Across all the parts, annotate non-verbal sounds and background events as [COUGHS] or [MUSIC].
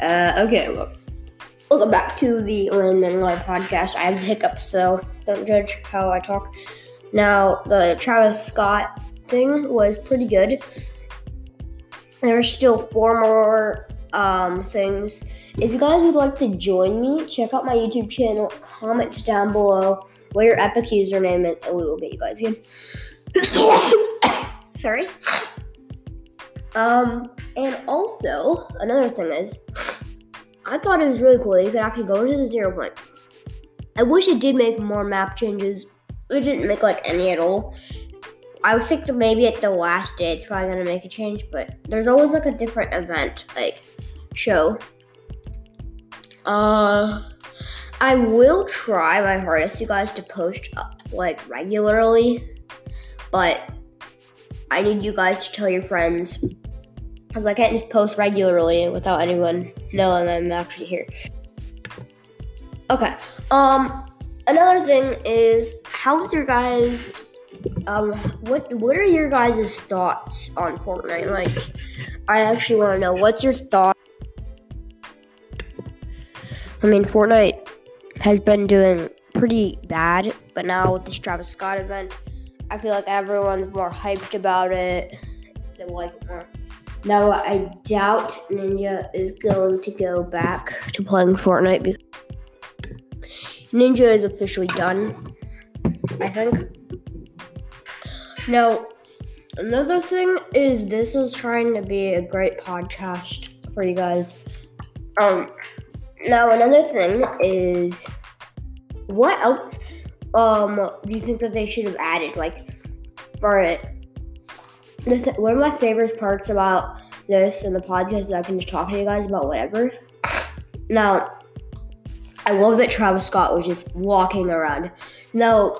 Uh, okay, well, welcome back to the Lanman Live podcast. I have hiccups, so don't judge how I talk. Now, the Travis Scott thing was pretty good. There are still four more um, things. If you guys would like to join me, check out my YouTube channel. Comment down below what your Epic username is, and we will get you guys in. [COUGHS] Sorry. [COUGHS] Um, and also another thing is, I thought it was really cool that you could actually go into the zero point. I wish it did make more map changes. It didn't make like any at all. I think maybe at the last day it's probably gonna make a change, but there's always like a different event, like show. Uh, I will try my hardest, you guys, to post up like regularly, but I need you guys to tell your friends because I can't just post regularly without anyone knowing I'm actually here. Okay. Um. Another thing is, how's your guys? Um. What What are your guys' thoughts on Fortnite? Like, I actually want to know what's your thought. I mean, Fortnite has been doing pretty bad, but now with this Travis Scott event, I feel like everyone's more hyped about it. Like more. Now, I doubt Ninja is going to go back to playing Fortnite because Ninja is officially done, I think. Now, another thing is this is trying to be a great podcast for you guys. Um, now another thing is what else um do you think that they should have added like for it one of my favorite parts about this and the podcast is I can just talk to you guys about whatever. Now, I love that Travis Scott was just walking around. Now,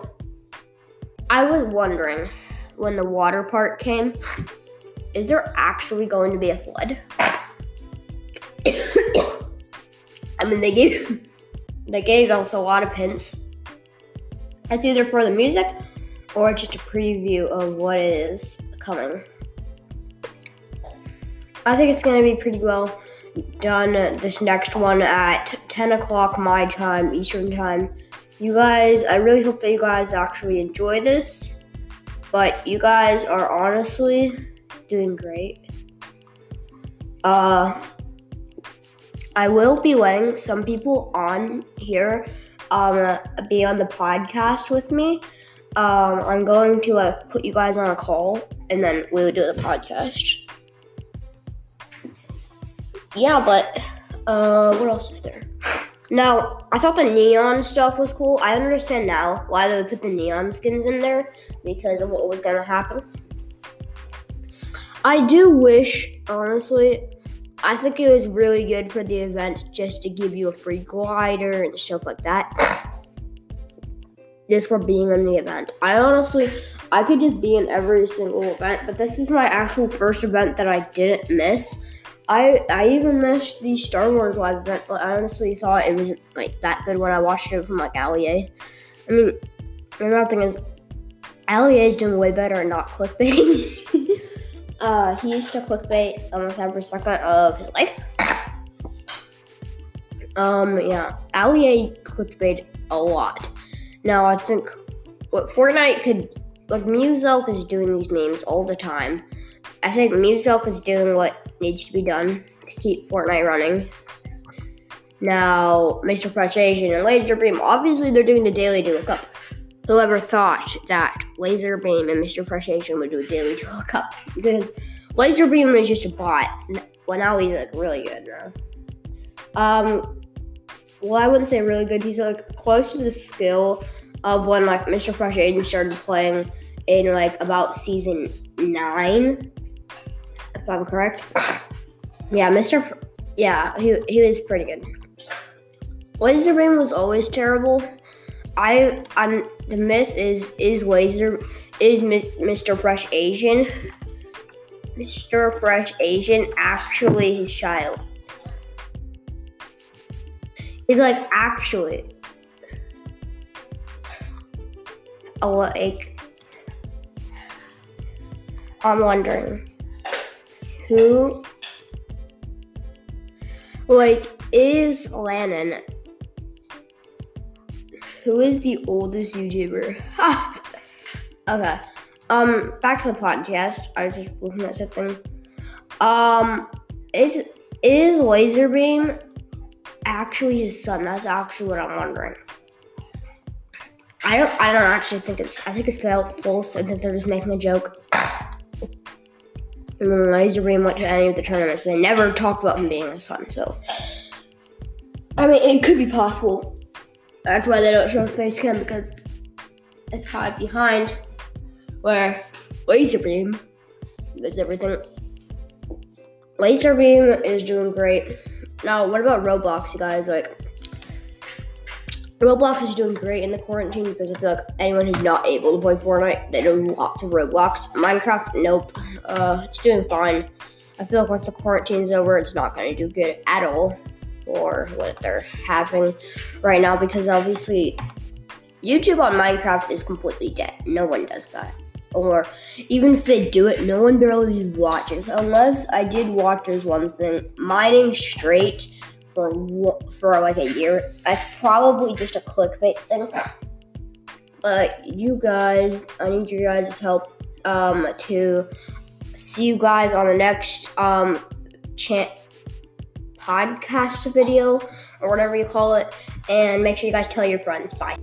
I was wondering when the water part came, is there actually going to be a flood? [COUGHS] I mean, they gave [COUGHS] they gave us a lot of hints. It's either for the music or just a preview of what is coming. I think it's going to be pretty well done. This next one at 10 o'clock my time, Eastern time. You guys, I really hope that you guys actually enjoy this. But you guys are honestly doing great. Uh, I will be letting some people on here um, be on the podcast with me. Um, I'm going to uh, put you guys on a call and then we'll do the podcast. Yeah, but uh, what else is there? [LAUGHS] Now, I thought the neon stuff was cool. I understand now why they put the neon skins in there because of what was gonna happen. I do wish, honestly, I think it was really good for the event just to give you a free glider and stuff like that. Just for being in the event. I honestly, I could just be in every single event, but this is my actual first event that I didn't miss. I I even missed the Star Wars live event, but I honestly thought it wasn't like that good when I watched it from like Allie. I mean, another thing is, Allie is doing way better at not clickbaiting. [LAUGHS] uh, he used to clickbait almost every second of his life. [COUGHS] Um, yeah, Allie clickbait a lot. Now I think what Fortnite could like Muselk is doing these memes all the time. I think Muselk is doing what needs to be done to keep Fortnite running. Now, Mr. Fresh Asian and Lazarbeam, obviously they're doing the daily to look up. Whoever thought that Lazarbeam and Mr. Fresh Asian would do a daily to look up? Because Lazarbeam is just a bot. Well, now he's like really good now. Um, well, I wouldn't say really good. He's like close to the skill of when like Mr. Fresh Asian started playing in like about season nine if I'm correct. [SIGHS] Yeah, Mr. F- yeah, he, he was pretty good. Lazarbeam was always terrible. I I'm the myth is is Laser is Mr. Fresh Asian. Mr. Fresh Asian actually his child. He's like actually. Oh, like I'm wondering who Like, is Lannon, who is the oldest YouTuber? [LAUGHS] okay. Um, back to the podcast. I was just looking at something. Um, is is Lazarbeam actually his son? That's actually what I'm wondering. I don't. I don't actually think it's. I think it's false. I think they're just making a joke. Then Lazarbeam went to any of the tournaments. They never talked about him being a son. So, I mean, it could be possible. That's why they don't show his face cam because it's hide behind where Lazarbeam does everything. Lazarbeam is doing great. Now, what about Roblox, you guys? Like, Roblox is doing great in the quarantine because I feel like anyone who's not able to play Fortnite, they do lots of Roblox. Minecraft, nope. Uh, it's doing fine. I feel like once the quarantine's over, it's not going to do good at all for what they're having right now because obviously YouTube on Minecraft is completely dead. No one does that. Or even if they do it, no one barely watches. Unless I did watch, there's one thing mining straight for for like a year. That's probably just a clickbait thing. But you guys, I need your guys' help um, to see you guys on the next um, chant podcast video or whatever you call it, and make sure you guys tell your friends. Bye.